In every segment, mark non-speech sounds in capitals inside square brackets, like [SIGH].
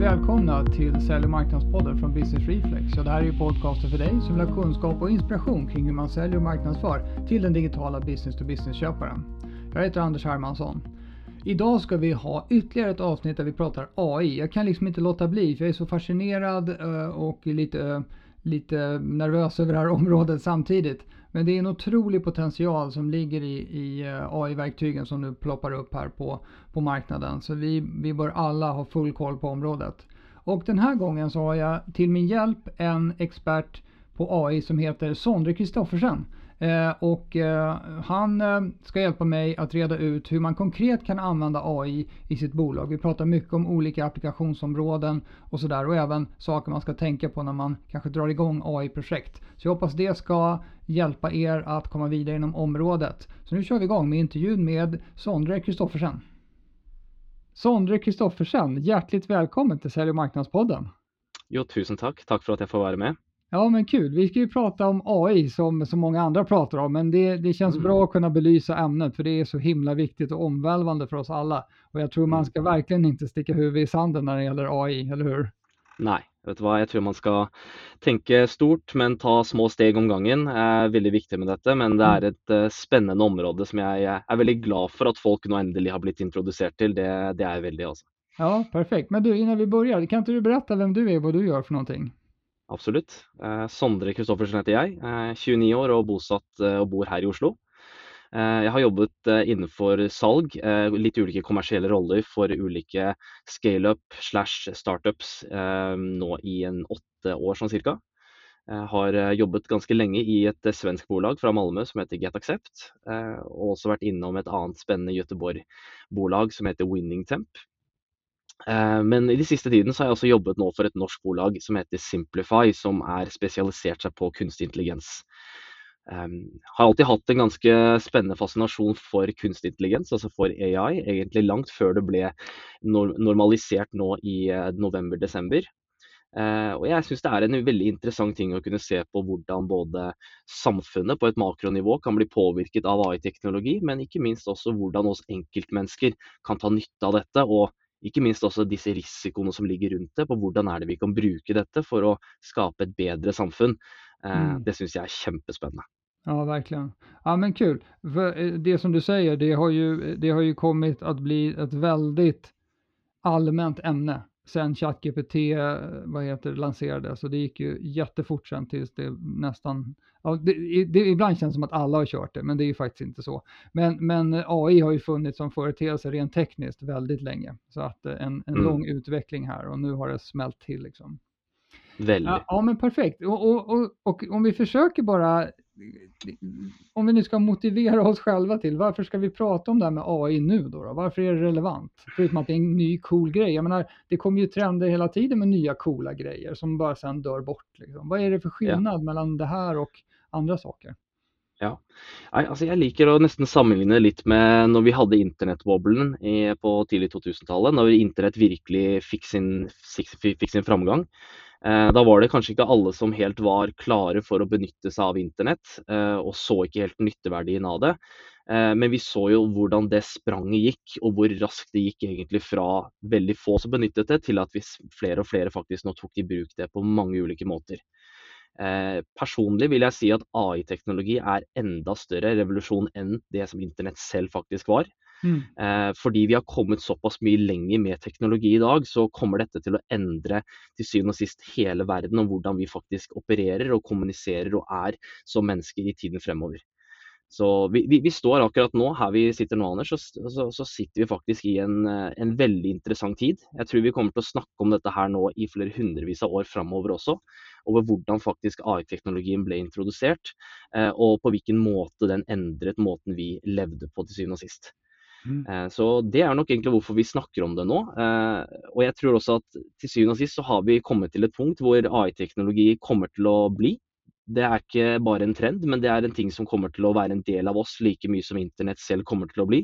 Hjärtligt välkomna till Sälj och marknadspodden från Business Reflex. Ja, det här är ju podcasten för dig som vill ha kunskap och inspiration kring hur man säljer och marknadsför till den digitala business-to-business-köparen. Jag heter Anders Hermansson. Idag ska vi ha ytterligare ett avsnitt där vi pratar AI. Jag kan liksom inte låta bli för jag är så fascinerad eh, och lite, eh, lite nervös över det här området samtidigt. Men det är en otrolig potential som ligger i, i eh, AI-verktygen som nu ploppar upp här på, på marknaden. Så vi, vi bör alla ha full koll på området. Och den här gången så har jag till min hjälp en expert på AI som heter Sondre Kristoffersen. Eh, och eh, han eh, ska hjälpa mig att reda ut hur man konkret kan använda AI i sitt bolag. Vi pratar mycket om olika applikationsområden och sådär och även saker man ska tänka på när man kanske drar igång AI-projekt. Så jag hoppas det ska hjälpa er att komma vidare inom området. Så nu kör vi igång med intervjun med Sondre Kristoffersen. Sondre Kristoffersen, hjärtligt välkommen till Sälj och marknadspodden. Jo, tusen tack. Tack för att jag får vara med. Ja men kul, vi ska ju prata om AI som så många andra pratar om men det, det känns mm. bra att kunna belysa ämnet för det är så himla viktigt och omvälvande för oss alla. Och jag tror man mm. ska verkligen inte sticka huvudet i sanden när det gäller AI, eller hur? Nej, vet du hva, jeg tror man skal tenke stort men ta små steg om gangen. er veldig viktig med dette, Men det er et ett uh, område som jeg er veldig glad for at folk nå endelig har blitt introdusert til. Det, det er veldig, altså. Ja, perfekt. Men du, innan vi börjar, kan ikke du berette hvem du er, hva du gjør for noe? Absolutt. Eh, Sondre Kristoffersen heter jeg. Eh, 29 år og bosatt eh, og bor her i Oslo. Eh, jeg har jobbet eh, innenfor salg, eh, litt ulike kommersielle roller for ulike scaleup slash startups nå i en åtte år sånn cirka. Jeg har jobbet ganske lenge i et svensk bolag fra Malmö som heter GetAccept, og også vært innom et annet spennende Göteborg-bolag som heter Winning Temp. Men i de siste tiden har jeg også jobbet nå for et norsk bolag som heter Simplify, som er spesialisert seg på kunstig intelligens. Um, har alltid hatt en ganske spennende fascinasjon for kunstig intelligens, altså for AI, egentlig langt før det ble normalisert nå i uh, november-desember. Uh, og jeg syns det er en veldig interessant ting å kunne se på hvordan både samfunnet på et makronivå kan bli påvirket av AI-teknologi, men ikke minst også hvordan oss enkeltmennesker kan ta nytte av dette. og ikke minst også disse risikoene som ligger rundt det, på hvordan er det vi kan bruke dette for å skape et bedre samfunn. Eh, mm. Det syns jeg er kjempespennende. Ja, verkligen. Ja, men kul. För eh, det som du säger, det har ju, det har ju kommit att bli ett väldigt allmänt ämne sen ChatGPT vad heter, lanserades och det gick ju jättefort sen tills det nästan Ja, det, det, ibland känns det som att alla har kört det, men det är ju faktiskt inte så. Men, men AI har ju funnits som företeelse rent tekniskt väldigt länge, så att eh, en, en mm. lång utveckling här och nu har det smält till liksom. Väldigt. Ja, ja men perfekt. Och, och, och, och, om vi försöker bara, om vi nu ska motivera oss själva till, varför ska vi prata om det här med AI nu då? då? Varför är det relevant? Förutom att det är en ny cool grej. Jag menar, det kommer ju trender hela tiden med nya coola grejer som bara sen dör bort. Liksom. Vad är det för skillnad ja. mellan det här och andra saker. Ja, altså jeg liker å nesten sammenligne litt med når vi hadde internettboblen på tidlig 2000-tallet. Når internett virkelig fikk sin, fikk sin framgang. Eh, da var det kanskje ikke alle som helt var klare for å benytte seg av internett, eh, og så ikke helt nytteverdien av det. Eh, men vi så jo hvordan det spranget gikk, og hvor raskt det gikk egentlig fra veldig få som benyttet det, til at flere og flere faktisk nå tok i bruk det på mange ulike måter. Personlig vil jeg si at AI-teknologi er enda større revolusjon enn det som internett selv faktisk var. Mm. Eh, fordi vi har kommet såpass mye lenger med teknologi i dag, så kommer dette til å endre til syvende og sist hele verden om hvordan vi faktisk opererer og kommuniserer og er som mennesker i tiden fremover. Så vi, vi, vi, står akkurat nå, her vi sitter nå, Anders, så, så, så sitter vi faktisk i en, eh, en, veldig interessant tid. Jeg tror vi kommer til å snakke om dette her nå i flere hundrevis av år framover også. Over hvordan faktisk AI-teknologien ble introdusert, eh, og på hvilken måte den endret måten vi levde på til syvende og sist. Mm. Eh, så Det er nok egentlig hvorfor vi snakker om det nå. Eh, og jeg tror også at til syvende og sist så har vi kommet til et punkt hvor AI-teknologi kommer til å bli det er ikke bare en trend, men det er en ting som kommer til å være en del av oss like mye som internett selv kommer til å bli.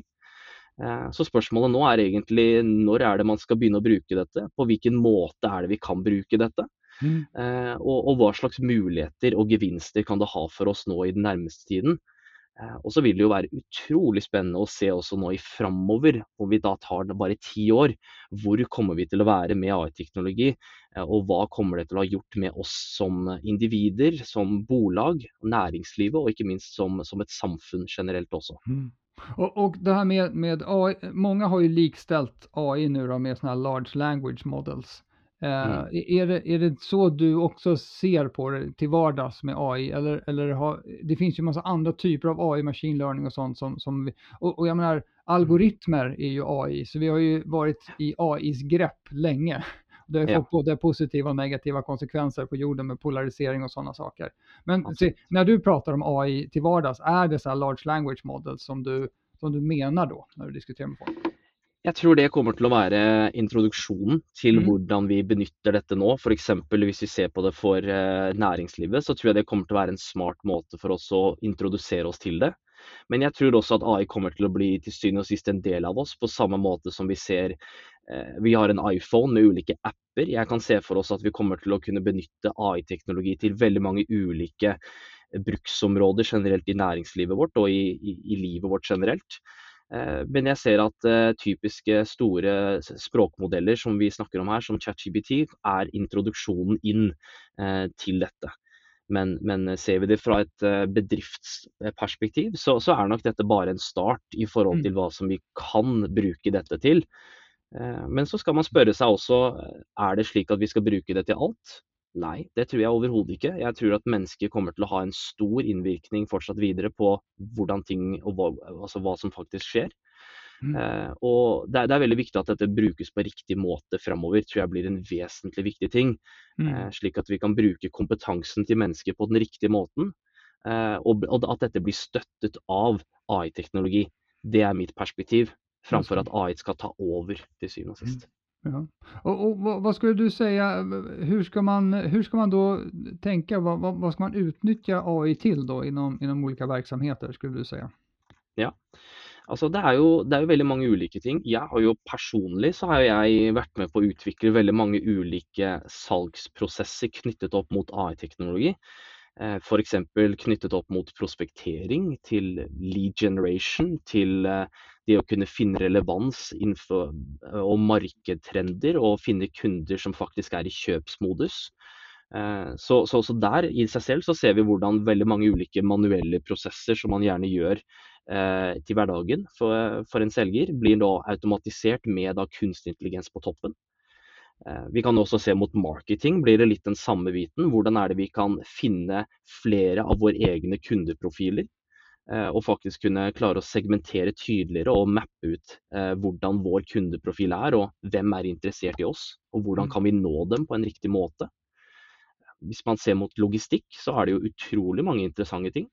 Eh, så spørsmålet nå er egentlig når er det man skal begynne å bruke dette? På hvilken måte er det vi kan bruke dette? Mm. Og, og, hva slags muligheter og gevinster kan det ha for oss nå i den nærmeste tiden? Eh, og så vil det jo være utrolig spennende å se også nå i framover, hvor vi da tar det bare ti år, hvor kommer vi til å være med AI-teknologi? Eh, og hva kommer det til å ha gjort med oss som individer, som bolag, næringslivet og ikke minst som, som et samfunn generelt også. Mm. Og, og, det her med, med AI, mange har jo likställt AI nå med sånne large language models. Eh, mm. är, det, är det så du också ser på det till vardags med AI? Eller, eller har, det finns ju massa andra typer av AI, machine learning och sånt som, som vi, och, och jag menar, algoritmer är ju AI, så vi har ju varit i AIs grepp länge. [LAUGHS] Det har ja. fått både positiva och negativa konsekvenser på jorden med polarisering och sådana saker. Men se, när du pratar om AI till vardags, är det så här large language models som du, som du menar då när du diskuterar med folk? Jeg tror det kommer til å være introduksjonen til mm. hvordan vi benytter dette nå. F.eks. hvis vi ser på det for eh, næringslivet, så tror jeg det kommer til å være en smart måte for oss å introdusere oss til det. Men jeg tror også at AI kommer til å bli til syvende og sist en del av oss, på samme måte som vi ser eh, Vi har en iPhone med ulike apper. Jeg kan se for oss at vi kommer til å kunne benytte AI-teknologi til veldig mange ulike bruksområder generelt i næringslivet vårt og i, i, i livet vårt generelt. Eh, men jeg ser at uh, typiske store språkmodeller som vi snakker om her, som ChatGPT, er introduksjonen inn uh, til dette. Men, men, ser vi det fra et bedriftsperspektiv, så, så, er nok dette bare en start i forhold mm. til hva som vi kan bruke dette til. Men så skal man spørre seg også, er det slik at vi skal bruke det til alt? Nei, det tror jeg overhodet ikke. Jeg tror at mennesker kommer til å ha en stor innvirkning fortsatt videre på hvordan ting og hva, altså hva som faktisk skjer. Mm. Eh, og det er, det er, veldig viktig at dette brukes på riktig måte framover, tror jeg blir en vesentlig viktig ting. Mm. Eh, slik at vi kan bruke kompetansen til mennesker på den riktige måten. Eh, og, og, at dette blir støttet av AI-teknologi. Det er mitt perspektiv, framfor at AI skal ta over til syvende og sist. Mm. Ja. Och, och vad, skulle du säga, hur ska man, hur ska man då tänka, vad, vad, vad, ska man utnyttja AI till då inom, inom olika verksamheter skulle du säga? Ja, altså det er, jo, det er jo veldig mange ulike ting. Jeg har jo Personlig så har jeg vært med på å utvikle veldig mange ulike salgsprosesser knyttet opp mot AI-teknologi. Eh, F.eks. knyttet opp mot prospektering, til lead generation, til eh, det å kunne finne relevans innenfor, eh, og markedtrender og finne kunder som faktisk er i kjøpsmodus. Så, så, så, der i seg selv så ser vi hvordan veldig mange ulike manuelle prosesser som man gjerne gjør eh, til hverdagen for, for, en selger, blir da automatisert med da kunstig intelligens på toppen. Eh, vi kan også se mot marketing, blir det litt den samme biten. Hvordan er det vi kan finne flere av våre egne kundeprofiler? Eh, og faktisk kunne klare å segmentere tydeligere og mappe ut eh, hvordan vår kundeprofil er, og hvem er interessert i oss, og hvordan mm. kan vi nå dem på en riktig måte. Hvis man ser mot logistikk, så er det jo utrolig mange interessante ting.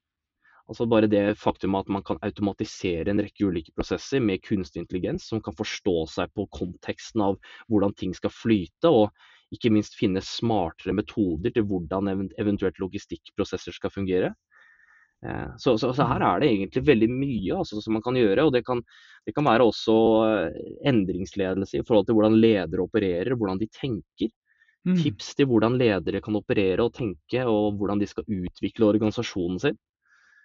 Altså bare det faktum at man kan automatisere en rekke ulike prosesser med kunstig intelligens, som kan forstå seg på konteksten av hvordan ting skal flyte, og ikke minst finne smartere metoder til hvordan eventuelt logistikkprosesser skal fungere. Eh, så, så, så, her mm. er det egentlig veldig mye altså, som man kan gjøre. og Det kan, det kan være også eh, endringsledelse i forhold til hvordan ledere opererer, hvordan de tenker. Mm. Tips til hvordan ledere kan operere og tenke, og hvordan de skal utvikle organisasjonen sin.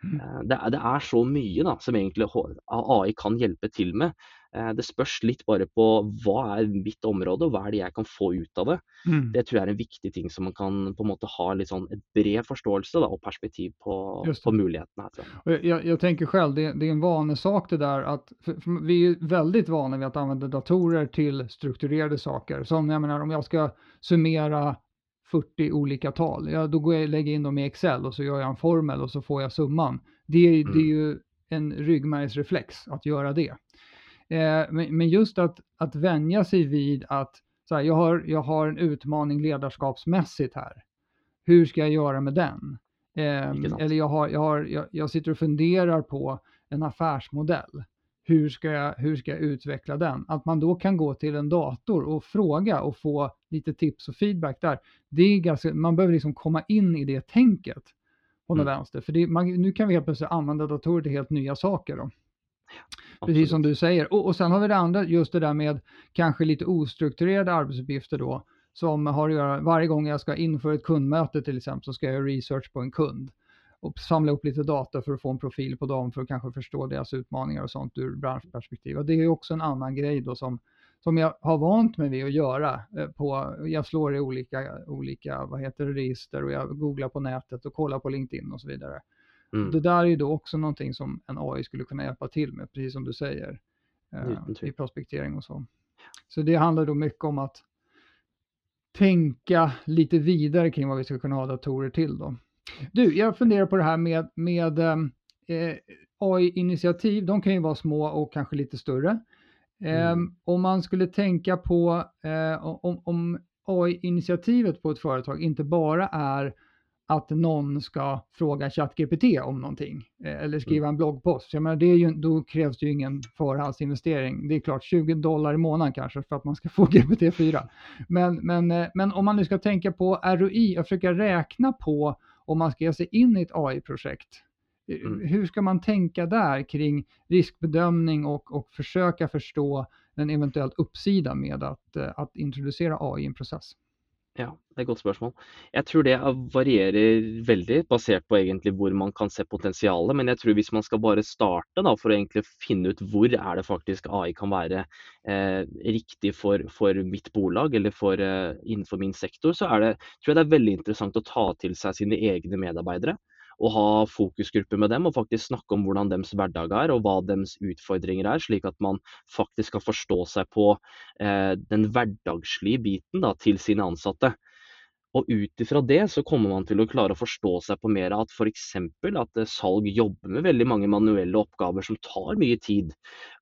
Mm. det er, det er, så mye da, som egentlig AI kan hjelpe til med. Eh, det spørs litt bare på hva er mitt område, og hva er det jeg kan få ut av det. Mm. Det tror jeg er en viktig ting som man kan på en måte ha litt sånn et bred forståelse da, og perspektiv på, på mulighetene. Jeg, jeg, jeg tenker selv, det, det, er en vanesak det där att vi er veldig vane ved å anvende datorer til strukturerte saker. Som jeg mener, om jeg skal summera 40 olika tal. Ja, da går jeg legger inn dem i Excel og så gjør jeg en formel og så får jeg summan. Det, mm. det er jo en ryggmärgsreflex att gjøre det. Eh, men, men, just att, att vänja sig vid att så här, jag, har, jag har en utmaning ledarskapsmässigt här. Hur ska jag göra med den? Eh, eller jag, har, jag, har, jag, jag sitter och funderar på en affärsmodell hur ska, jag, hur ska jag utveckla den? Att man då kan gå till en dator och fråga och få lite tips och feedback där. Det är ganska, man behöver liksom komma in i det tänket på mm. vänster. För det, man, nu kan vi helt plötsligt använda datorer till helt nya saker. Då. Precis som du säger. Och, och sen har vi det andra, just det där med kanske lite ostrukturerade arbetsuppgifter då. Som har att göra, varje gång jag ska inför ett kundmöte till exempel så ska jag göra research på en kund. och samla upp lite data för att få en profil på dem för att kanske förstå deras utmaningar och sånt ur branschperspektiv. Och det är också en annan grej då som, som jag har vant mig vid att göra. Eh, på, jag slår i olika, olika vad heter det, register och jag googlar på nätet och kollar på LinkedIn och så vidare. Mm. Det där är ju då också någonting som en AI skulle kunna hjälpa till med, precis som du säger, eh, i prospektering och så. Så det handlar då mycket om att tänka lite vidare kring vad vi ska kunna ha datorer till då. Du, jag funderar på det här med, med ehm, eh, AI-initiativ. De kan ju vara små och kanske lite större. Eh, mm. Om man skulle tänka på eh, om, om AI-initiativet på ett företag inte bara är att någon ska fråga ChatGPT om någonting eh, eller skriva mm. en bloggpost. Jag menar, det är ju, då krävs det ju ingen förhandsinvestering. Det är klart 20 dollar i månaden kanske för att man ska få [LAUGHS] GPT-4. Men, men, eh, men om man nu ska tänka på ROI och försöka räkna på om man ska ge sig in i ett AI-projekt. Eh, mm. Hur ska man tänka där kring riskbedömning och, och försöka förstå den eventuellt uppsida med att, att introducera AI i en process? Ja, det er et godt spørsmål. Jeg tror det varierer veldig, basert på egentlig hvor man kan se potensialet. Men jeg tror hvis man skal bare starte da, for å egentlig finne ut hvor er det faktisk AI kan være eh, riktig for, for, mitt bolag eller for, eh, innenfor min sektor, så det, tror jeg det er veldig interessant å ta til seg sine egne medarbeidere og ha fokusgrupper med dem og faktisk snakke om hvordan deres hverdag er og hva deres utfordringer er, slik at man faktisk kan forstå seg på eh, den hverdagslige biten da, til sine ansatte. Og ut ifra det så kommer man til å klare å forstå seg på mer at f.eks. at eh, salg jobber med veldig mange manuelle oppgaver som tar mye tid,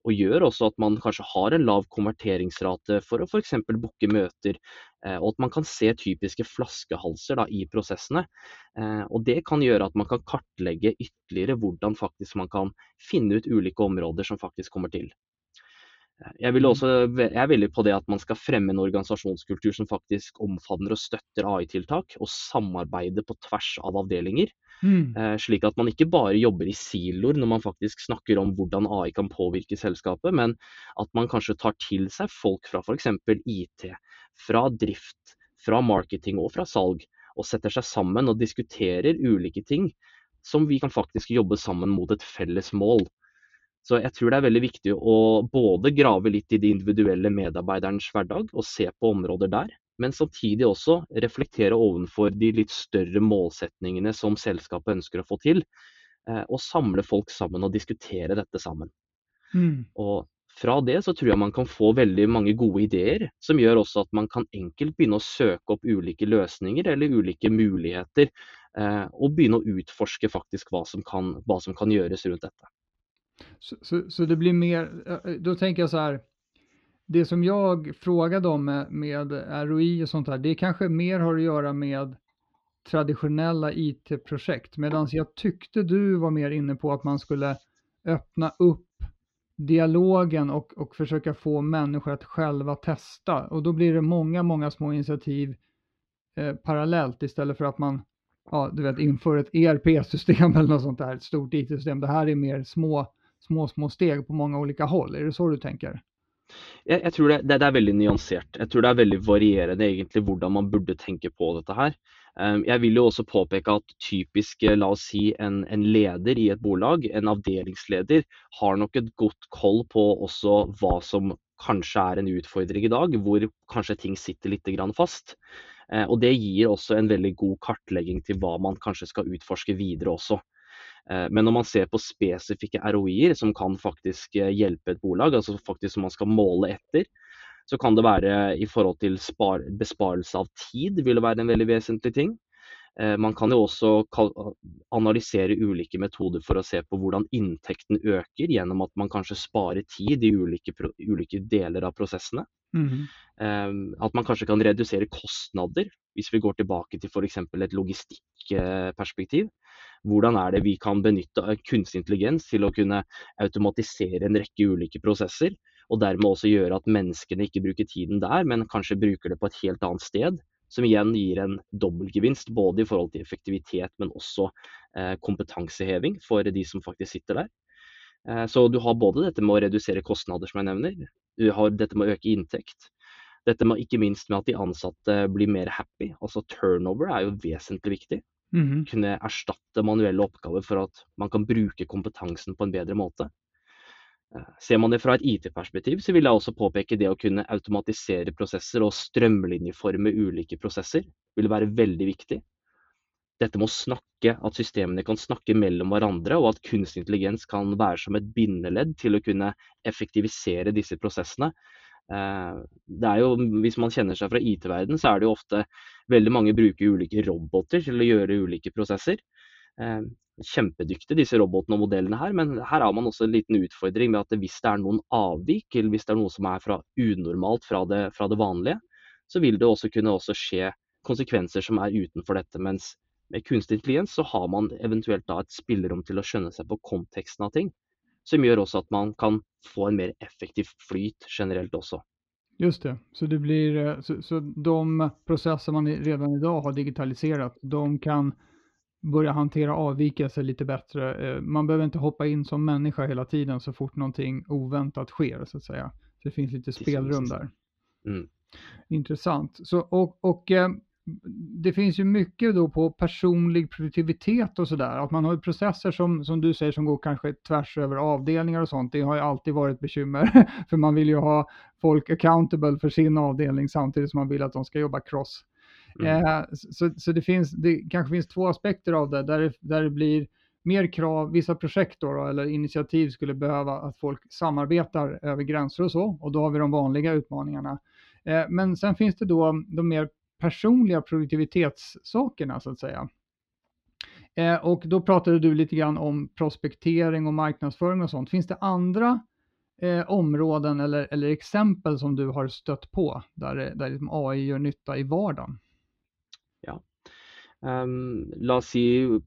og gjør også at man kanskje har en lav konverteringsrate for å f.eks. booke møter, eh, og at man kan se typiske flaskehalser da, i prosessene. Eh, og Det kan gjøre at man kan kartlegge ytterligere hvordan faktisk man kan finne ut ulike områder som faktisk kommer til. Jeg, vil mm. også, jeg er veldig på det at man skal fremme en organisasjonskultur som faktisk omfavner og støtter AI-tiltak, og samarbeider på tvers av avdelinger. Mm. Eh, slik at man ikke bare jobber i siloer når man faktisk snakker om hvordan AI kan påvirke selskapet, men at man kanskje tar til seg folk fra f.eks. IT, fra drift, fra marketing og fra salg, og setter seg sammen og diskuterer ulike ting som vi kan faktisk jobbe sammen mot et felles mål. Så jeg tror det er veldig viktig å både grave litt i de individuelle medarbeiderens hverdag og se på områder der, men samtidig også reflektere overfor de litt større målsetningene som selskapet ønsker å få til. Eh, og samle folk sammen og diskutere dette sammen. Mm. Og fra det så tror jeg man kan få veldig mange gode ideer, som gjør også at man kan enkelt begynne å søke opp ulike løsninger eller ulike muligheter, eh, og begynne å utforske faktisk hva som kan, hva som kan gjøres rundt dette. Så, så, så, det blir mer, då tänker jag så här, det som jag frågade om med, med ROI och sånt här, det kanske mer har att göra med traditionella IT-projekt, medan jag tyckte du var mer inne på att man skulle öppna upp dialogen och, och försöka få människor att själva testa. Och då blir det många, många små initiativ eh, parallellt istället för att man ja, du vet, inför ett ERP-system [LAUGHS] eller något sånt där, ett stort IT-system. Det här är mer små, små, små steg på mange ulike hold. Er det så du tenker? Jeg, jeg tror det, det, er veldig nyansert. Jeg tror det er veldig varierende egentlig hvordan man burde tenke på dette her. Um, jeg vil jo også påpeke at typisk, la oss si, en, en, leder i et bolag, en avdelingsleder, har nok et godt koll på også hva som kanskje er en utfordring i dag, hvor kanskje ting sitter litt fast. Uh, og Det gir også en veldig god kartlegging til hva man kanskje skal utforske videre også. Eh, men når man ser på spesifikke ROI-er som kan faktisk eh, hjelpe et bolag, altså faktisk som man skal måle etter, så kan det være i forhold til besparelse av tid, vil det være en veldig vesentlig ting. Eh, man kan jo også analysere ulike metoder for å se på hvordan inntekten øker, gjennom at man kanskje sparer tid i ulike, ulike deler av prosessene. Mm -hmm. At man kanskje kan redusere kostnader, hvis vi går tilbake til f.eks. et logistikkperspektiv. Hvordan er det vi kan benytte kunstig intelligens til å kunne automatisere en rekke ulike prosesser, og dermed også gjøre at menneskene ikke bruker tiden der, men kanskje bruker det på et helt annet sted. Som igjen gir en dobbeltgevinst, både i forhold til effektivitet, men også eh, kompetanseheving for de som faktisk sitter der. Eh, så du har både dette med å redusere kostnader, som jeg nevner, du har dette med å øke inntekt. Dette med ikke minst med at de ansatte blir mer happy. Altså turnover er jo vesentlig viktig. Mm. Kunne erstatte manuelle oppgaver for at man kan bruke kompetansen på en bedre måte. Eh, ser man det fra et IT-perspektiv, så vil jeg også påpeke det å kunne automatisere prosesser og strømlinjeforme ulike prosesser vil være veldig viktig. Dette med å snakke, at systemene kan snakke mellom hverandre, og at kunstig intelligens kan være som et bindeledd til å kunne effektivisere disse prosessene, det er jo, Hvis man kjenner seg fra IT-verden, så er det jo ofte veldig mange bruker ulike roboter til å gjøre ulike prosesser. Eh, kjempedyktige disse robotene og modellene her, men her har man også en liten utfordring med at hvis det er noen avvik, eller hvis det er noe som er fra unormalt fra det, fra det vanlige, så vil det også kunne også skje konsekvenser som er utenfor dette. Mens med kunstig intelligens så har man eventuelt da et spillerom til å skjønne seg på konteksten av ting som gjør også at man kan få en mer effektiv flyt generelt også. Just det, så, det blir, eh, så, så de processer man redan idag har digitaliserat, de kan börja hantera avvikelser lite bättre. Eh, man behöver inte hoppa in som människa hela tiden så fort någonting oväntat sker så att säga. Så det finns lite spelrum där. Mm. Intressant. Så, och, och eh, det finns ju mycket då på personlig produktivitet och sådär. Att man har processer som, som du säger som går kanske tvärs över avdelningar och sånt. Det har ju alltid varit bekymmer. [LAUGHS] för man vill ju ha folk accountable för sin avdelning samtidigt som man vill att de ska jobba cross. Mm. Eh, så, så det, finns, det kanske finns två aspekter av det. Där det, där det blir mer krav, vissa projekt då, eller initiativ skulle behöva att folk samarbetar över gränser och så. Och då har vi de vanliga utmaningarna. Eh, men sen finns det då de mer personliga produktivitetssakerna så att säga. Eh, och då pratade du lite grann om prospektering och marknadsföring och sånt. Finns det andra eh, områden eller, eller exempel som du har stött på där, där liksom AI gör nytta i vardagen? Um, la oss si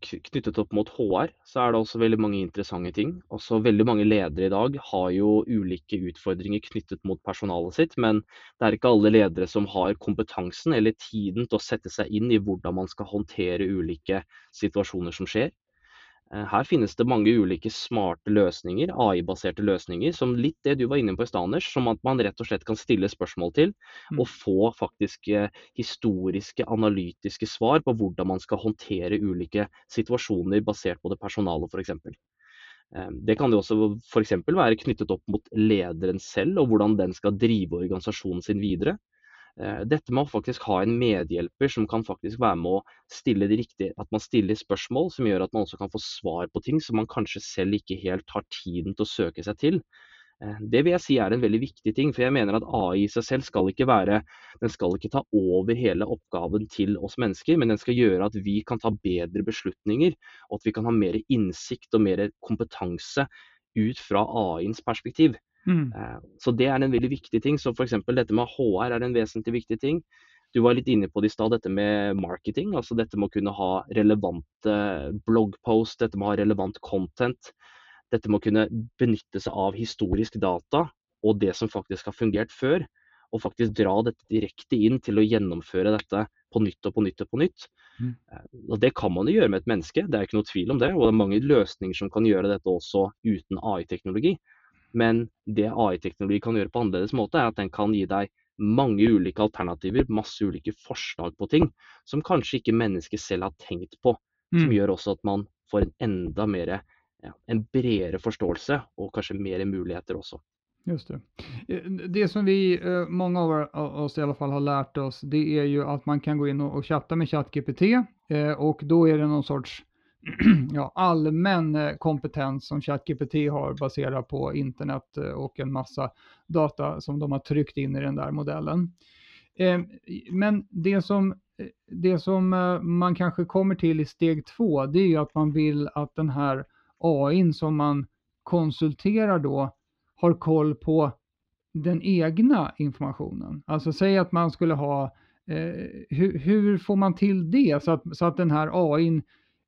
knyttet opp mot HR, så er det også veldig mange interessante ting. Også veldig mange ledere i dag har jo ulike utfordringer knyttet mot personalet sitt, men det er ikke alle ledere som har kompetansen eller tiden til å sette seg inn i hvordan man skal håndtere ulike situasjoner som skjer. Eh, her finnes det mange ulike smarte løsninger, AI-baserte løsninger, som litt det du var inne på i stad, som at man rett og slett kan stille spørsmål til mm. og få faktisk eh, historiske, analytiske svar på hvordan man skal håndtere ulike situasjoner basert på det personalet f.eks. Eh, det kan jo også f.eks. være knyttet opp mot lederen selv og hvordan den skal drive organisasjonen sin videre. Eh, dette med å faktisk ha en medhjelper som kan faktisk være med å stille det riktige, at man stiller spørsmål som gjør at man også kan få svar på ting som man kanskje selv ikke helt har tiden til å søke seg til. Eh, det vil jeg si er en veldig viktig ting, for jeg mener at AI i seg selv skal ikke være Den skal ikke ta over hele oppgaven til oss mennesker, men den skal gjøre at vi kan ta bedre beslutninger, og at vi kan ha mer innsikt og mer kompetanse ut fra AI-ens perspektiv. Mm. Eh, så det er en veldig viktig ting. Så f.eks. dette med HR er en vesentlig viktig ting. Du var litt inne på det i stad, dette med marketing. altså Dette med å kunne ha relevante bloggpost, dette med å ha relevant content. Dette med å kunne benytte seg av historisk data og det som faktisk har fungert før. Og faktisk dra dette direkte inn til å gjennomføre dette på nytt og på nytt og på nytt. Mm. Eh, og Det kan man jo gjøre med et menneske, det er ikke noe tvil om det. Og det er mange løsninger som kan gjøre dette også uten AI-teknologi. Men det AI-teknologi kan gjøre på annerledes måte, er at den kan gi deg mange ulike alternativer, masse ulike forslag på ting som kanskje ikke mennesket selv har tenkt på. Mm. Som gjør også at man får en enda mer, ja, en bredere forståelse og kanskje mer muligheter også. Just det. Eh, det som vi, mange av oss i alla fall har lært oss, det er jo at man kan gå inn og chatte med ChatGPT Og da er är det noen sorts [CLEARS THROAT] ja, allmän eh, kompetens som ChatGPT har baserat på internet eh, och en massa data som de har tryckt in i den där modellen. Eh, men det som, det som man kanske kommer till i steg två, det är ju att man vill att den här AI som man konsulterar då har koll på den egna informationen. Alltså säg att man skulle ha, hur, hur, får man till det så att, så att den här AI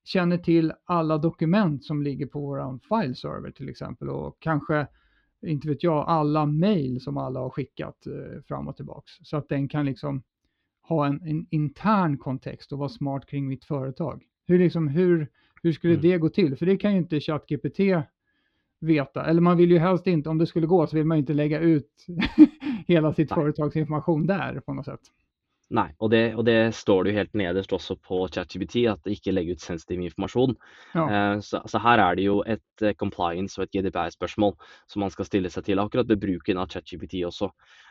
känner till alla dokument som ligger på vår fileserver till exempel och kanske, inte vet jag, alla mail som alla har skickat eh, fram och tillbaks. Så att den kan liksom ha en, en, intern kontext och vara smart kring mitt företag. Hur, liksom, hur, hur skulle mm. det gå till? För det kan ju inte ChatGPT veta. Eller man vill ju helst inte, om det skulle gå så vill man inte lägga ut [LAUGHS] hela sitt Nej. företags information där på något sätt. Nei, og det, og det står det jo helt nederst også på ChatGPT, at det ikke legger ut sensitiv informasjon. Ja. Uh, så, så her er det jo et uh, compliance og et GDPR-spørsmål som man skal stille seg til, akkurat ved bruken av ChatGPT også.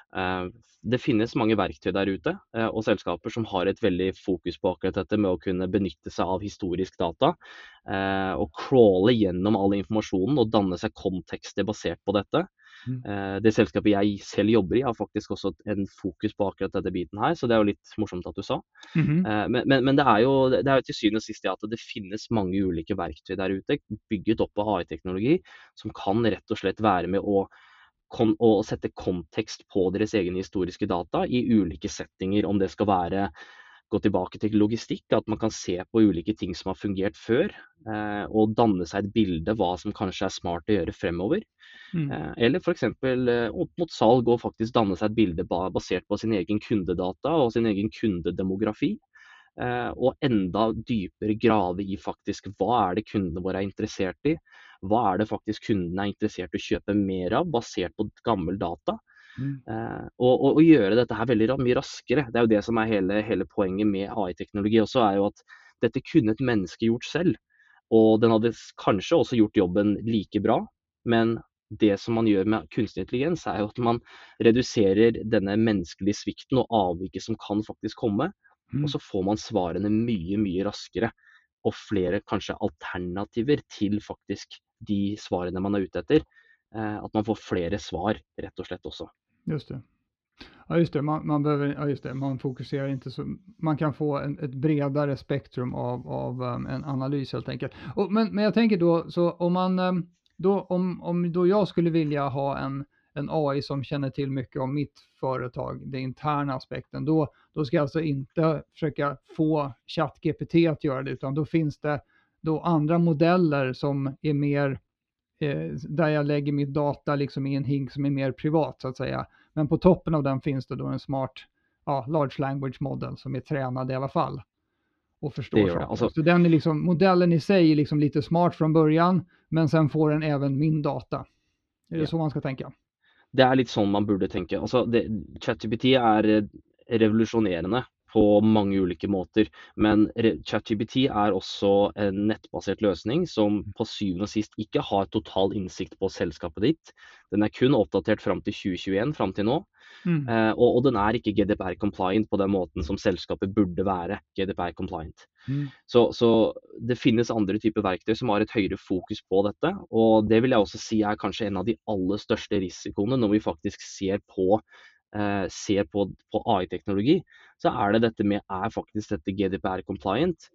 Uh, Det finnes mange verktøy der ute, og selskaper som har et veldig fokus på akkurat dette med å kunne benytte seg av historisk data. Og crawle gjennom all informasjonen og danne seg kontekster basert på dette. Mm. Eh, Det selskapet jeg selv jobber i, har faktisk også en fokus på akkurat denne biten her, så det er jo litt morsomt at du sa. Mhm. Eh, Men, men, men det, er jo, det er jo til syvende og sist det at det finnes mange ulike verktøy der ute, bygget opp av AI-teknologi, som kan rett og slett være med å, å sette kontekst på deres egne historiske data i ulike settinger. Om det skal være gå tilbake til logistikk, at man kan se på ulike ting som har fungert før, eh, og danne seg et bilde hva som kanskje er smart å gjøre fremover. Mm. Eh, Eller f.eks. opp mot salg og faktisk danne seg et bilde basert på sin egen kundedata og sin egen kundedemografi. Eh, Og enda dypere grave i faktisk hva er det kundene våre er interessert i. Hva er det faktisk kundene er interessert i å kjøpe mer av, basert på gammel data. Mm. Eh, og, og, og gjøre dette her veldig mye raskere. Det er jo det som er hele, hele poenget med AI-teknologi også, er jo at dette kunne et menneske gjort selv. Og den hadde kanskje også gjort jobben like bra, men det som man gjør med kunstig intelligens, er jo at man reduserer denne menneskelige svikten og avviket som kan faktisk komme. Mm. Og så får man svarene mye, mye raskere. Og flere kanskje alternativer til faktisk de svarene man er ute etter. Eh, at man får flere svar, rett og slett også. Just det. Ja, just det. Man, man, behöver, ja, just det. man fokuserar inte så, man kan få en, ett bredare spektrum av, av um, en analys helt enkelt. Och, men, men jag tänker då, så om man, um, då, om, om då jag skulle vilja ha en, en AI som känner till mycket om mitt företag, den interna aspekten, då, då ska jag alltså inte försöka få ChatGPT att göra det, utan då finns det då andra modeller som är mer eh, där jag lägger mitt data liksom i en hink som är mer privat så att säga. Men på toppen av den finns det då en smart ja, large language model som är tränad i alla fall och förstår saker. Alltså- Så den är liksom, modellen i sig är liksom lite smart från början, men sen får den även min data. Är det Ja. så man ska tänka? Det er litt sånn man burde tenke. Altså, ChatGPT er eh, revolusjonerende på mange ulike måter. Men ChatGPT er også en nettbasert løsning som på syvende og sist ikke har total innsikt på selskapet ditt. Den er kun oppdatert fram til 2021, fram til nå. Mm. Eh, og, og den er ikke GDPR-compliant på den måten som selskapet burde være GDPR-compliant. Mm. Så, så det finnes andre typer verktøy som har et høyere fokus på dette. Og det vil jeg også si er kanskje en av de aller største risikoene når vi faktisk ser på, ser på, på AI-teknologi. Så er det dette med er faktisk dette GDPR compliant?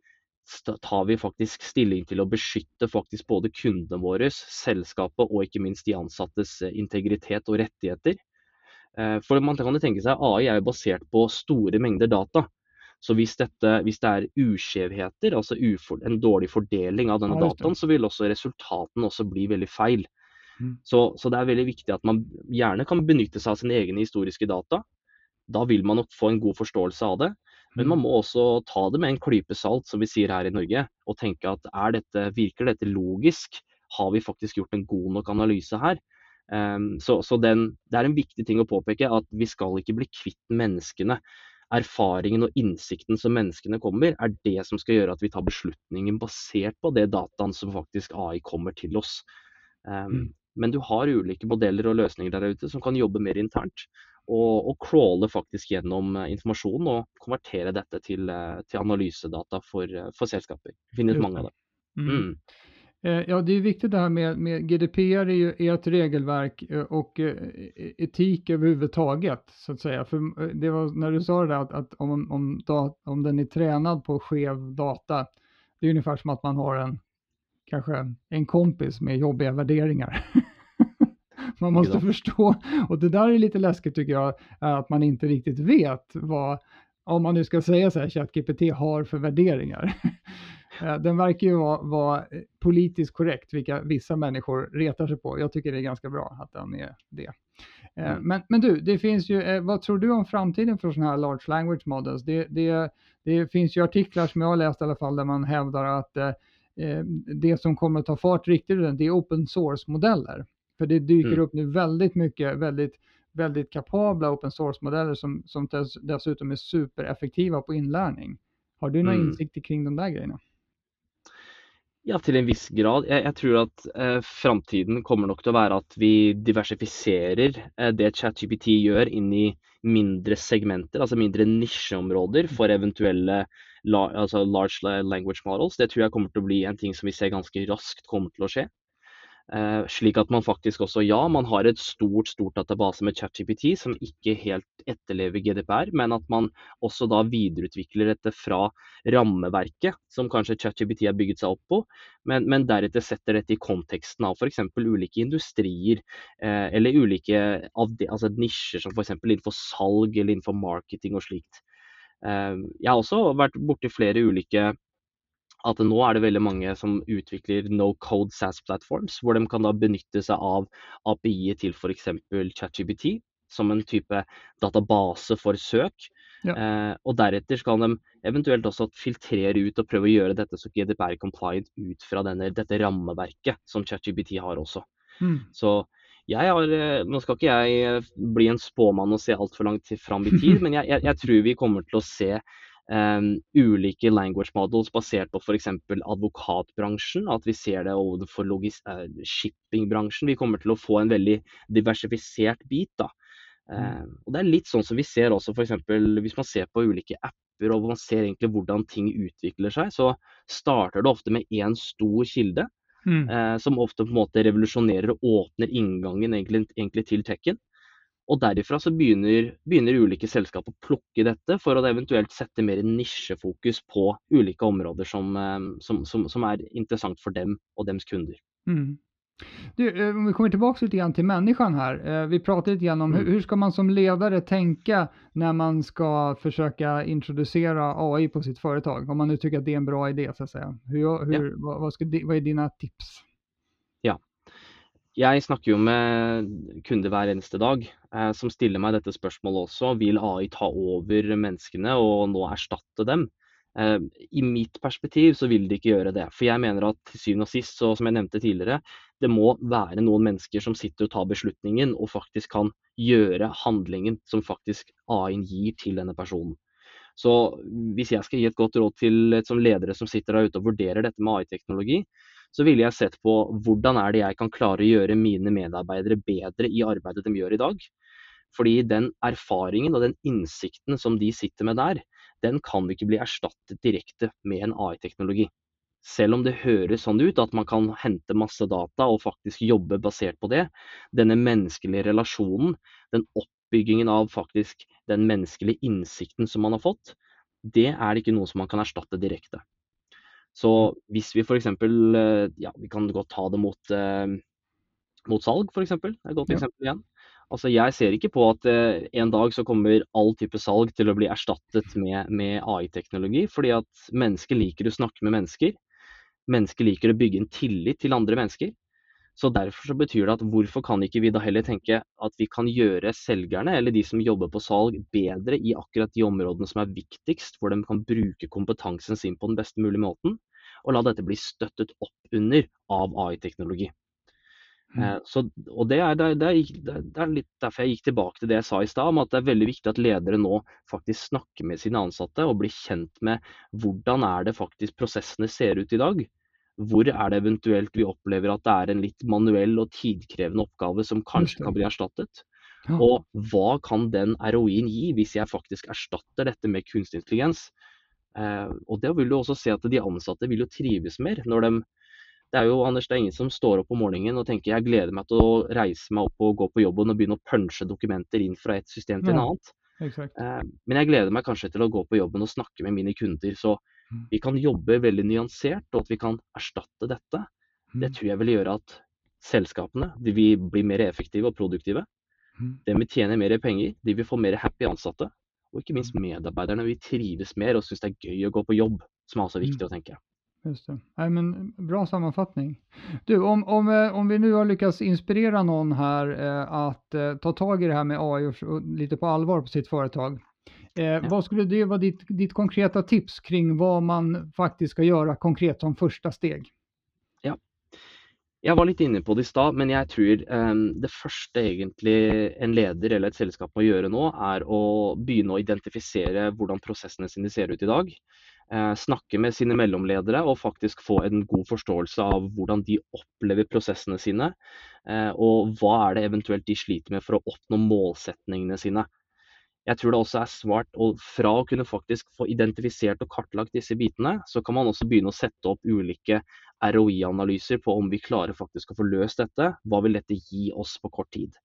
Tar vi faktisk stilling til å beskytte faktisk både kundene våre, selskapet og ikke minst de ansattes eh, integritet og rettigheter? Eh, For man kan jo tenke seg AI er jo basert på store mengder data. Så hvis, dette, hvis det er uskjevheter, altså en dårlig fordeling av denne dataen, så vil også resultatene også bli veldig feil. Mm. Så, så det er veldig viktig at man gjerne kan benytte seg av sine egne historiske data. Da vil man nok få en god forståelse av det. Men man må også ta det med en klype salt, som vi sier her i Norge, og tenke at er dette, virker dette logisk? Har vi faktisk gjort en god nok analyse her? Um, så så den, det er en viktig ting å påpeke at vi skal ikke bli kvitt menneskene. Erfaringen og innsikten som menneskene kommer, er det som skal gjøre at vi tar beslutningen basert på det dataen som faktisk AI kommer til oss. Mm. Men du har ulike modeller og løsninger der ute som kan jobbe mer internt. Og, og crawle faktisk gjennom eh, informasjon og konvertere dette til, eh, til analysedata for, eh, for selskaper. Det finnes mange av det. Mm. Mm. Ja, det är viktigt det här med, med GDPR är ju et ett regelverk og och eh, etik överhuvudtaget så att säga. För det var när du sa det at att, att om, om, da- om den är tränad på skev data, det är ungefär som att man har en kanske en kompis med jobbiga värderingar. [LAUGHS] man måste förstå, och det där är lite läskigt tycker jag, att man inte riktigt vet vad, om man nu ska säga så här, ChatGPT har för värderingar. [LAUGHS] Eh, Den verkar ju vara, vara eh, politiskt korrekt, vilka vissa människor retar sig på. Jag tycker det är ganska bra att den är det. Eh, Mm. Men, men du, det finns ju, vad tror du om framtiden för sådana här large language models? Det, det, det finns ju artiklar som jag har läst i alla fall där man hävdar att det som kommer att ta fart riktigt, det är open source-modeller. För det dyker Mm. upp nu väldigt mycket väldigt väldigt kapabla open source-modeller som, som dess, dessutom är supereffektiva på inlärning. Har du några Mm. insikter kring de där grejerna? Ja, til en viss grad. Jeg, jeg tror at eh, framtiden kommer nok til å være at vi diversifiserer eh, det ChatGPT gjør inn i mindre segmenter, altså mindre nisjeområder for eventuelle altså large language models. Det tror jeg kommer til å bli en ting som vi ser ganske raskt kommer til å skje. Uh, slik at man faktisk også, ja, man har et stort stort database med ChatGPT som ikke helt etterlever GDPR, men at man også da videreutvikler dette fra rammeverket som kanskje ChatGPT har bygget seg opp på, men, men deretter setter dette i konteksten av f.eks. ulike industrier uh, eller ulike altså nisjer som f.eks. innenfor salg eller innenfor marketing og slikt. Eh, jeg har også vært borti flere ulike at nå er det veldig mange som utvikler no code SaaS platforms, hvor de kan da benytte seg av API-et til f.eks. ChatGPT som en type database for søk. Ja. Eh, og deretter skal de eventuelt også filtrere ut og prøve å gjøre dette så GDPR compliant ut fra denne, dette rammeverket som ChatGPT har også. Mm. Så jeg har, eh, nå skal ikke jeg eh, bli en spåmann og se altfor langt fram i tid, [LAUGHS] men jeg, jeg, jeg tror vi kommer til å se um, ulike language models basert på f.eks. advokatbransjen. At vi ser det overfor uh, shippingbransjen. Vi kommer til å få en veldig diversifisert bit. da. Um, og Det er litt sånn som vi ser også f.eks. hvis man ser på ulike apper og man ser egentlig hvordan ting utvikler seg, så starter det ofte med én stor kilde Mm. eh, som ofte på en måte revolusjonerer og åpner inngangen egentlig, egentlig til tekken. Og derifra så begynner, begynner ulike selskap å plukke dette for å eventuelt sette mer nisjefokus på ulike områder som, eh, som, som, som er interessant for dem og deres kunder. Mm. Du, eh, om vi kommer tilbake lite grann till människan här. Eh, Vi pratade lite grann om hur, Mm. hur ska man som ledare tänka när man ska försöka introducera AI på sitt företag? Om man nu tycker att det är en bra idé så att säga. Hur, hur, vad, vad, ska, vad är dina tips? Jeg snakker jo med kunder hver eneste dag eh, som stiller meg dette spørsmålet også. Vil AI ta over menneskene og nå erstatte dem? Eh, I mitt perspektiv så vil det ikke gjøre det. For jeg mener at til syvende og sist, så, som jeg nevnte tidligere, det må være noen mennesker som sitter og tar beslutningen og faktisk kan gjøre handlingen som faktisk AI-en gir til denne personen. Så hvis jeg skal gi et godt råd til et som ledere som sitter der ute og vurderer dette med AI-teknologi, så ville jeg sett på hvordan er det jeg kan klare å gjøre mine medarbeidere bedre i arbeidet de gjør i dag. Fordi den erfaringen og den innsikten som de sitter med der, den kan ikke bli erstattet direkte med en AI-teknologi. Selv om det høres sånn ut at man kan hente masse data og faktisk jobbe basert på det, denne menneskelige relasjonen, den oppbyggingen av faktisk den menneskelige innsikten som man har fått, det er ikke noe som man kan erstatte direkte. Så hvis vi f.eks. Ja, vi kan godt ta det mot, eh, mot salg, f.eks. Det er et godt eksempel igjen. Altså, jeg ser ikke på at eh, en dag så kommer all type salg til å bli erstattet med, med AI-teknologi, fordi at mennesker liker å snakke med mennesker. Mennesker liker å bygge en tillit til andre mennesker. Så derfor så betyr det at hvorfor kan ikke vi da heller tenke at vi kan gjøre selgerne, eller de som jobber på salg, bedre i akkurat de områdene som er viktigst, hvor de kan bruke kompetansen sin på den beste mulige måten, og la dette bli støttet opp under av AI-teknologi. Mm. Eh, Så, og det er, det, er, det, er, er litt derfor jeg gikk tilbake til det jeg sa i stad, om at det er veldig viktig at ledere nå faktisk snakker med sine ansatte og blir kjent med hvordan er det faktisk prosessene ser ut i dag. Hvor er det eventuelt vi opplever at det er en litt manuell og tidkrevende oppgave som kanskje kan bli erstattet? Og hva kan den ROI-en gi hvis jeg faktisk erstatter dette med kunstig intelligens? Eh, og det vil du også se at de ansatte vil jo trives mer når de det er jo Anders, det er ingen som står opp om morgenen og tenker jeg gleder meg til å reise meg opp og gå på jobben og begynne å punche dokumenter inn fra et system til en Nei. annet. Exakt. Eh, men jeg gleder meg kanskje til å gå på jobben og snakke med mine kunder, så Mm. vi kan jobbe veldig nyansert, og at vi kan erstatte dette. Det Mm. tror jeg vil gjøre at selskapene de vil bli mer effektive og produktive. Mm. De vil tjene mer penger, de vil få mer happy ansatte. Og ikke minst medarbeiderne vil trives mer og synes det er gøy å gå på jobb, som er også viktig å tenke. Just det. Nej, men bra sammanfattning. Du, om, om, eh, om vi nu har lyckats inspirera någon här eh, att eh, ta tag i det här med AI och, och lite på allvar på sitt företag. Eh, Vad skulle det vara ditt, ditt konkreta tips kring vad man faktiskt ska göra konkret som första steg? Ja. Jeg var litt inne på det i stad, men jeg tror um, det første egentlig en leder eller et selskap må gjøre nå, er å begynne å identifisere hvordan prosessene sine ser ut i dag. Uh, snakke med sine mellomledere og faktisk få en god forståelse av hvordan de opplever prosessene sine. Uh, og hva er det eventuelt de sliter med for å oppnå målsetningene sine. Jeg tror det også er smart og fra å kunne faktisk få identifisert og kartlagt disse bitene, så kan man også begynne å sette opp ulike ROI-analyser på om vi klarer faktisk å få løst dette. Hva vil dette gi oss på kort tid?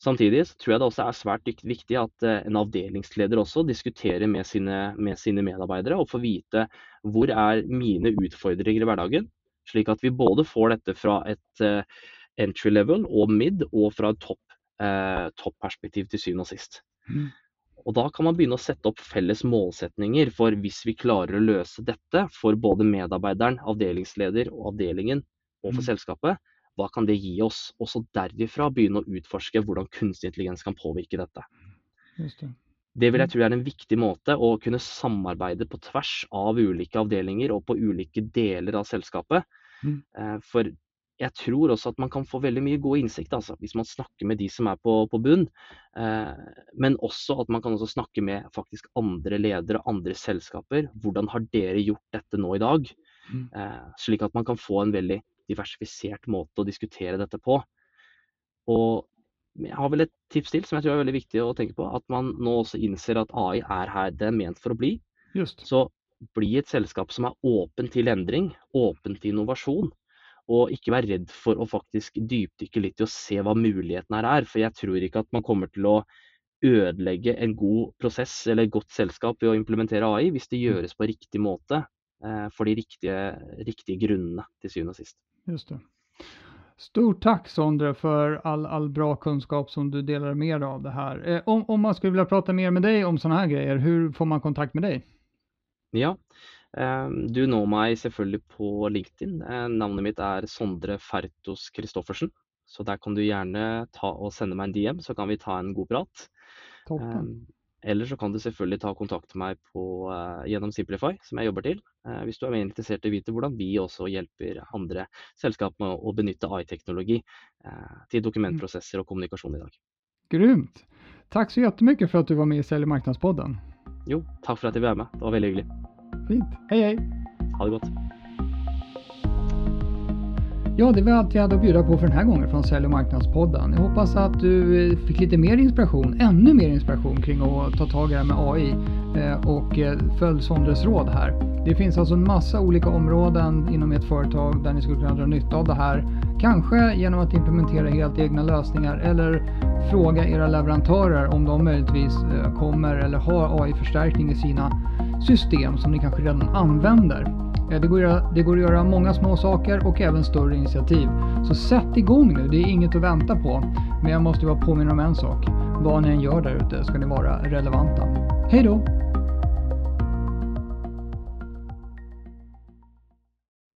Samtidig tror jeg det også er svært viktig at eh, en avdelingsleder også diskuterer med sine, med sine medarbeidere og får vite hvor er mine utfordringer i hverdagen. Slik at vi både får dette fra et uh, entry level og mid, og fra et topp eh, top-perspektiv til syvende og sist. Mm. Og Da kan man begynne å sette opp felles målsetninger for hvis vi klarer å løse dette for både medarbeideren, avdelingsleder og avdelingen og for mm. selskapet, hva kan det gi oss? Og så derifra begynne å utforske hvordan kunstig intelligens kan påvirke dette. Det. det. vil jeg mm. tro er en viktig måte å kunne samarbeide på tvers av ulike avdelinger og på ulike deler av selskapet. Mm. Eh, for jeg tror også at man kan få veldig mye god innsikt altså, hvis man snakker med de som er på, på bunn. Eh, men også at man kan også snakke med faktisk andre ledere, andre selskaper. Hvordan har dere gjort dette nå i dag? Mm. Eh, slik at man kan få en veldig diversifisert måte å diskutere dette på. Og jeg har vel et tips til som jeg tror er veldig viktig å tenke på. At man nå også innser at AI er her det er ment for å bli. Just. Så bli et selskap som er åpen til endring, åpen til innovasjon. Og ikke være redd for å faktisk dypdykke litt i å se hva mulighetene her er. For jeg tror ikke at man kommer til å ødelegge en god prosess eller et godt selskap ved å implementere AI, hvis det mm. gjøres på riktig måte eh, for de riktige, riktige, grunnene til syvende og sist. Just det. Stort tack Sondre för all, all bra kunskap som du delar med dig av det här. Eh, om, om man skulle vilja prata mer med dig om sådana här grejer, hur får man kontakt med dig? Ja, eh, du når meg selvfølgelig på LinkedIn. Eh, navnet mitt er Sondre Fertos Christoffersen. Så der kan du gjerne ta og sende meg en DM, så kan vi ta en god prat. Toppen. Eller så kan du selvfølgelig ta kontakt med meg på, uh, gjennom Simplify, som jeg jobber til. Uh, hvis du er mer interessert i å vite hvordan vi også hjelper andre selskap med å benytte AI-teknologi uh, til dokumentprosesser og kommunikasjon i dag. Grymt! Takk så jättemycket for at du var med i Sälj marknadspodden. Jo, takk for at jeg ble med. Det var veldig hyggelig. Fint. Hei, hei. Ha det gott! Ja, det var allt vi hade att bjuda på för den här gången från Sälj och marknadspodden. Jag hoppas att du eh, fick lite mer inspiration, ännu mer inspiration kring att ta tag i det här med AI eh, och eh, följ Sondres råd här. Det finns alltså en massa olika områden inom ert företag där ni skulle kunna dra nytta av det här. Kanske genom att implementera helt egna lösningar eller fråga era leverantörer om de möjligtvis kommer eller har AI-förstärkning i sina system som ni kanske redan använder. Det går, göra, det går att göra många små saker och även större initiativ. Så sätt igång nu, det är inget att vänta på. Men jag måste bara påminna om en sak. Vad ni än gör där ute ska ni vara relevanta. Hej då!